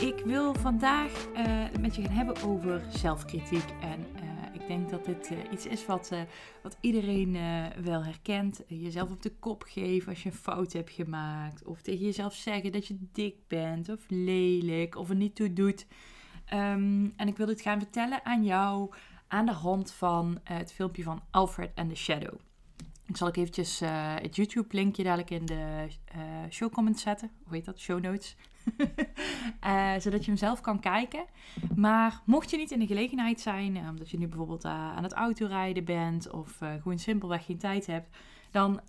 Ik wil vandaag uh, met je gaan hebben over zelfkritiek. En uh, ik denk dat dit uh, iets is wat, wat iedereen wel herkent. Jezelf op de kop geven als je een fout hebt gemaakt. Of tegen jezelf zeggen dat je dik bent of lelijk of er niet toe doet. Um, en ik wil dit gaan vertellen aan jou aan de hand van het filmpje van Alfred and the Shadow. Ik zal ook eventjes het YouTube-linkje dadelijk in de show comments zetten. Hoe heet dat? Show notes. uh, zodat je hem zelf kan kijken. Maar mocht je niet in de gelegenheid zijn, uh, omdat je nu bijvoorbeeld uh, aan het autorijden bent of gewoon simpelweg geen tijd hebt, dan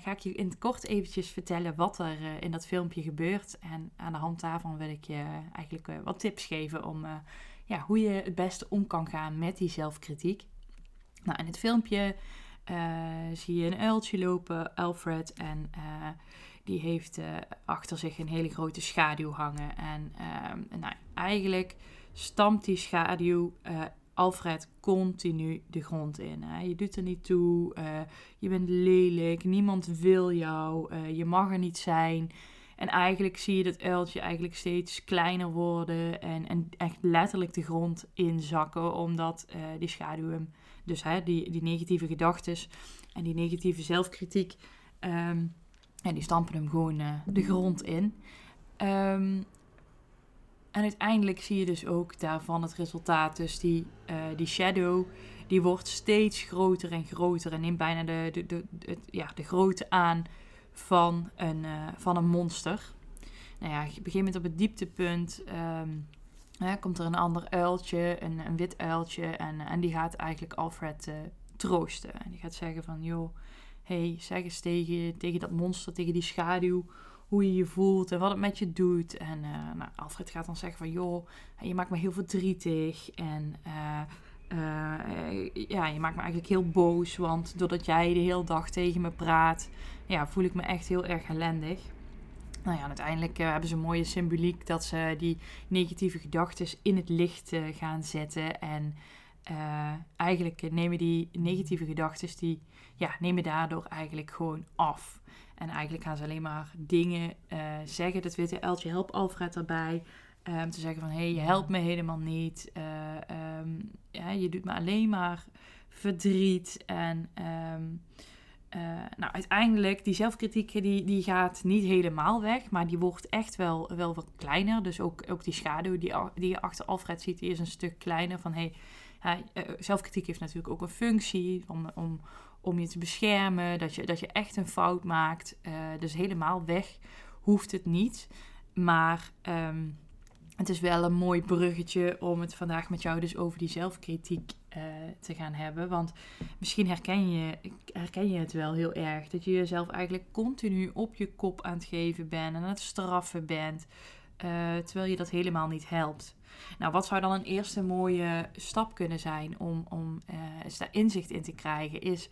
ga ik je in het kort eventjes vertellen wat er in dat filmpje gebeurt. En aan de hand daarvan wil ik je eigenlijk wat tips geven om ja, hoe je het beste om kan gaan met die zelfkritiek. Nou, in het filmpje zie je een uiltje lopen, Alfred, en die heeft uh, achter zich een hele grote schaduw hangen. En uh, nou, eigenlijk stampt die schaduw Alfred continu de grond in. Hè. Je doet er niet toe, je bent lelijk, niemand wil jou, je mag er niet zijn. En eigenlijk zie je dat uiltje eigenlijk steeds kleiner worden en, en echt letterlijk de grond inzakken, omdat die schaduw hem, dus hè, die, die negatieve gedachten en die negatieve zelfkritiek, en die stampen hem gewoon uh, de grond in. Um, en uiteindelijk zie je dus ook daarvan het resultaat. Dus die, uh, die shadow, die wordt steeds groter en groter. En neemt bijna de, de, de, de ja, de grootte aan van een, uh, van een monster. Nou ja, op een gegeven moment op het dieptepunt um, hè, komt er een ander uiltje, een, een wit uiltje. En, en die gaat eigenlijk Alfred uh, troosten. En die gaat zeggen van, joh hey, zeg eens tegen, tegen dat monster, tegen die schaduw, hoe je je voelt en wat het met je doet. En nou, Alfred gaat dan zeggen van, joh, je maakt me heel verdrietig en ja, je maakt me eigenlijk heel boos, want doordat jij de hele dag tegen me praat, ja, voel ik me echt heel erg ellendig. Nou ja, uiteindelijk hebben ze een mooie symboliek dat ze die negatieve gedachten in het licht gaan zetten en eigenlijk nemen die negatieve gedachten, die ja, nemen daardoor eigenlijk gewoon af. En eigenlijk gaan ze alleen maar dingen zeggen. Dat witte uiltje helpt Alfred erbij. Um, te zeggen van, hé, hey, je helpt me helemaal niet. Uh, um, ja, je doet me alleen maar verdriet. En um, nou, uiteindelijk, die zelfkritiek die, die gaat niet helemaal weg. Maar die wordt echt wel, wel wat kleiner. Dus ook, ook die schaduw die, die je achter Alfred ziet, die is een stuk kleiner. Van, hey, eh, zelfkritiek heeft natuurlijk ook een functie om, om, om je te beschermen, dat je, dat je echt een fout maakt. Dus helemaal weg hoeft het niet. Maar het is wel een mooi bruggetje om het vandaag met jou dus over die zelfkritiek uh, te gaan hebben. Want misschien herken je, herken je het wel heel erg. Dat je jezelf eigenlijk continu op je kop aan het geven bent en aan het straffen bent. Uh, terwijl je dat helemaal niet helpt. Nou, wat zou dan een eerste mooie stap kunnen zijn om, om eens daar inzicht in te krijgen? Is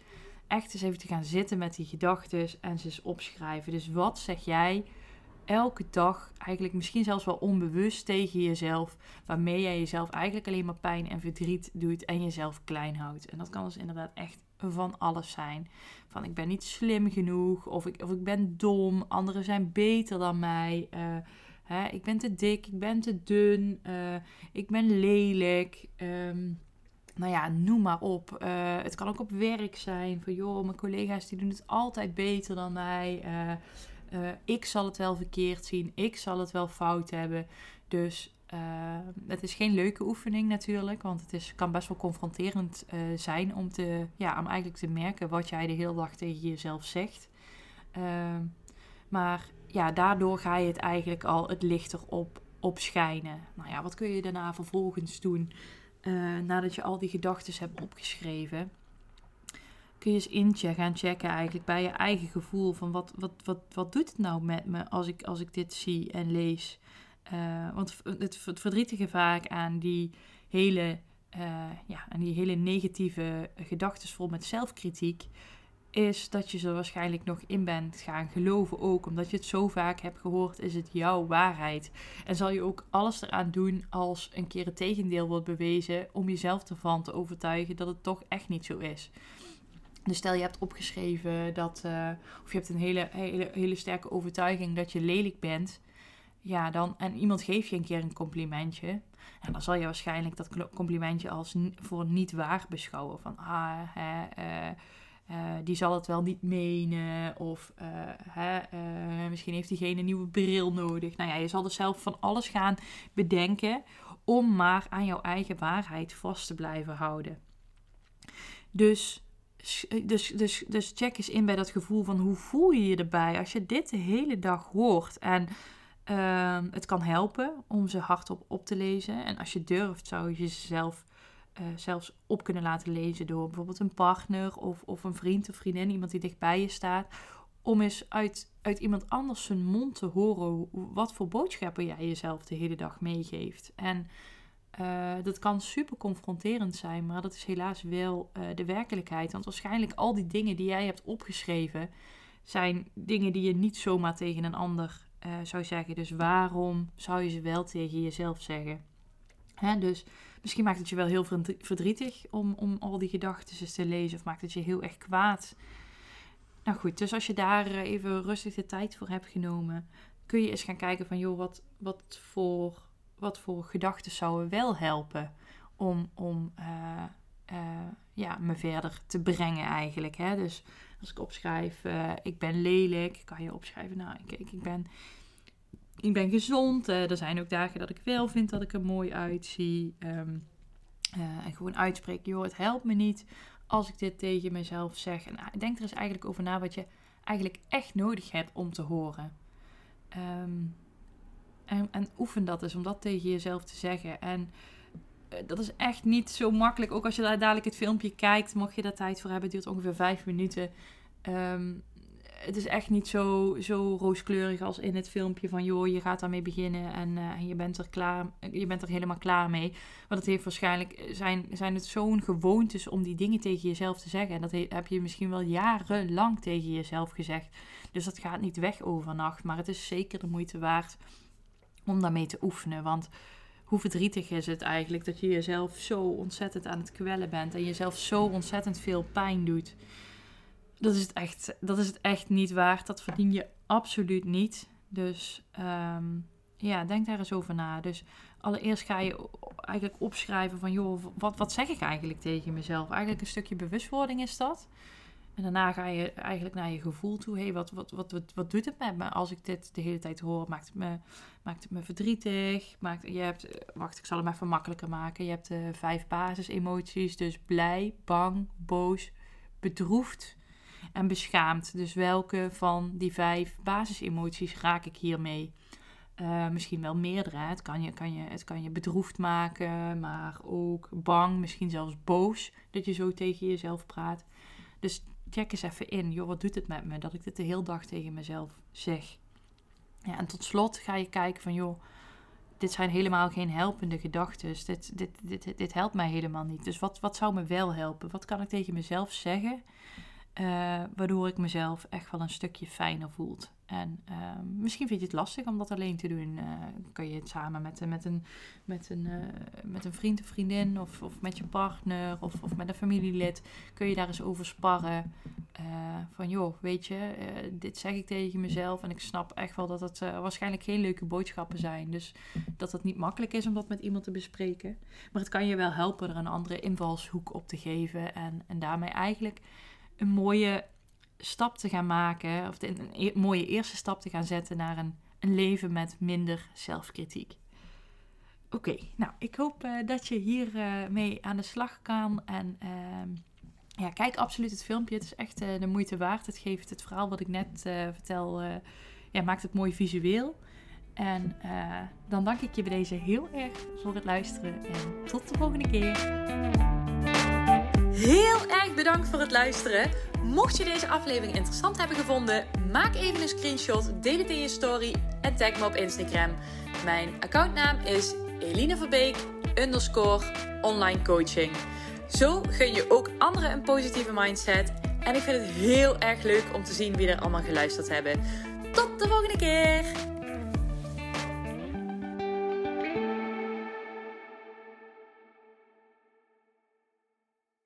echt eens even te gaan zitten met die gedachten en ze eens opschrijven. Dus wat zeg jij elke dag, eigenlijk misschien zelfs wel onbewust tegen jezelf, waarmee jij jezelf eigenlijk alleen maar pijn en verdriet doet en jezelf klein houdt? En dat kan dus inderdaad echt van alles zijn. Van ik ben niet slim genoeg, of ik, of ik ben dom, anderen zijn beter dan mij. Uh, Hè, ik ben te dik, ik ben te dun, uh, ik ben lelijk. Um, nou ja, noem maar op. Uh, het kan ook op werk zijn. Van joh, mijn collega's die doen het altijd beter dan mij. Uh, ik zal het wel verkeerd zien. Ik zal het wel fout hebben. Dus het is geen leuke oefening natuurlijk. Want het is, kan best wel confronterend zijn om, te, ja, om eigenlijk te merken wat jij de hele dag tegen jezelf zegt. Ehm, maar ja, daardoor ga je het eigenlijk al het lichter op, op schijnen. Nou ja, wat kun je daarna vervolgens doen? Nadat je al die gedachten hebt opgeschreven, kun je eens inchecken gaan checken eigenlijk bij je eigen gevoel van wat, wat, wat, wat doet het nou met me als ik, als ik dit zie en lees. Uh, want het, verdrietige vaak aan die hele ja, en die hele negatieve gedachten vol met zelfkritiek, is dat je er waarschijnlijk nog in bent gaan geloven ook. Omdat je het zo vaak hebt gehoord, is het jouw waarheid. En zal je ook alles eraan doen als een keer het tegendeel wordt bewezen, om jezelf ervan te overtuigen dat het toch echt niet zo is. Dus stel je hebt opgeschreven dat, uh, of je hebt een hele, hele, hele sterke overtuiging dat je lelijk bent. Ja, dan, en iemand geeft je een keer een complimentje. En dan zal je waarschijnlijk dat complimentje als voor niet waar beschouwen. Van, ah, hè, uh, uh, die zal het wel niet menen. Of hè, misschien heeft diegene een nieuwe bril nodig. Nou ja, je zal er zelf van alles gaan bedenken om maar aan jouw eigen waarheid vast te blijven houden. Dus, dus, dus, dus check eens in bij dat gevoel van hoe voel je je erbij als je dit de hele dag hoort. En uh, het kan helpen om ze hardop op te lezen. En als je durft, zou je jezelf uh, zelfs op kunnen laten lezen door bijvoorbeeld een partner of, of een vriend of vriendin, iemand die dichtbij je staat. Om eens uit, uit iemand anders zijn mond te horen wat voor boodschappen jij jezelf de hele dag meegeeft. En uh, dat kan super confronterend zijn, maar dat is helaas wel uh, de werkelijkheid. Want waarschijnlijk al die dingen die jij hebt opgeschreven, zijn dingen die je niet zomaar tegen een ander uh, zou zeggen. Dus waarom zou je ze wel tegen jezelf zeggen? Hè, dus misschien maakt het je wel heel verdrietig om, om al die gedachten te lezen. Of maakt het je heel erg kwaad. Nou goed, dus als je daar eh, even rustig de tijd voor hebt genomen, kun je eens gaan kijken van joh, wat, wat voor, wat voor gedachten zouden wel helpen om, om uh, uh, ja, me verder te brengen eigenlijk. Hè? Dus als ik opschrijf, ik ben lelijk, kan je opschrijven, nou, ik, ik, ben ik ben gezond. Er zijn ook dagen dat ik wel vind dat ik er mooi uitzie. Uh, en gewoon uitspreek, joh, het helpt me niet als ik dit tegen mezelf zeg. En uh, denk er eens eigenlijk over na wat je eigenlijk echt nodig hebt om te horen. Um, en, en, oefen dat eens om dat tegen jezelf te zeggen. En dat is echt niet zo makkelijk. Ook als je daar dadelijk het filmpje kijkt, mocht je daar tijd voor hebben. Het duurt ongeveer vijf minuten. Um, het is echt niet zo, zo rooskleurig als in het filmpje van joh, je gaat daarmee beginnen en, uh, en je, bent er klaar, je bent er helemaal klaar mee. Want het heeft waarschijnlijk, zijn, zijn het zo'n gewoontes om die dingen tegen jezelf te zeggen. En dat heb je misschien wel jarenlang tegen jezelf gezegd. Dus dat gaat niet weg overnacht. Maar het is zeker de moeite waard om daarmee te oefenen. Want hoe verdrietig is het eigenlijk dat je jezelf zo ontzettend aan het kwellen bent en jezelf zo ontzettend veel pijn doet dat is het echt, dat is het echt niet waard. Dat verdien je absoluut niet. Dus um, ja, denk daar eens over na. Dus allereerst ga je eigenlijk opschrijven van, joh, wat, wat zeg ik eigenlijk tegen mezelf? Eigenlijk een stukje bewustwording is dat. En daarna ga je eigenlijk naar je gevoel toe. hey, wat, wat, wat, wat, wat doet het met me als ik dit de hele tijd hoor? Maakt het me, maakt het me verdrietig? Maakt, je hebt, wacht, ik zal hem even makkelijker maken. Je hebt de vijf basisemoties. Dus blij, bang, boos, bedroefd, en beschaamd. Dus welke van die vijf basisemoties raak ik hiermee? Uh, misschien wel meerdere. Het kan, je, kan je, het kan je bedroefd maken, maar ook bang, misschien zelfs boos dat je zo tegen jezelf praat. Dus check eens even in. Joh, wat doet het met me dat ik dit de hele dag tegen mezelf zeg? Ja, en tot slot ga je kijken van, joh, dit zijn helemaal geen helpende gedachten. Dit, dit, dit, dit helpt mij helemaal niet. Dus wat, wat zou me wel helpen? Wat kan ik tegen mezelf zeggen uh, waardoor ik mezelf echt wel een stukje fijner voelt. En uh, misschien vind je het lastig om dat alleen te doen. Uh, kan je het samen met, met, een, met, een, met een vriend of vriendin of, of met je partner of, of met een familielid. Kun je daar eens over sparren. van joh, weet je, dit zeg ik tegen mezelf. En ik snap echt wel dat het waarschijnlijk geen leuke boodschappen zijn. Dus dat het niet makkelijk is om dat met iemand te bespreken. Maar het kan je wel helpen er een andere invalshoek op te geven. En, en daarmee eigenlijk een mooie stap te gaan maken, of een e-, mooie eerste stap te gaan zetten naar een, een leven met minder zelfkritiek. Oké, nou, ik hoop uh, dat je hier uh, mee aan de slag kan. En uh, ja, kijk absoluut het filmpje. Het is echt uh, de moeite waard. Het geeft het verhaal wat ik net vertel, ja, maakt het mooi visueel. En dan dank ik je bij deze heel erg voor het luisteren. En tot de volgende keer. Heel erg bedankt voor het luisteren. Mocht je deze aflevering interessant hebben gevonden, maak even een screenshot, deel het in je story en tag me op Instagram. Mijn accountnaam is Eline Verbeek underscore online coaching. Zo gun je ook anderen een positieve mindset. En ik vind het heel erg leuk om te zien wie er allemaal geluisterd hebben. Tot de volgende keer!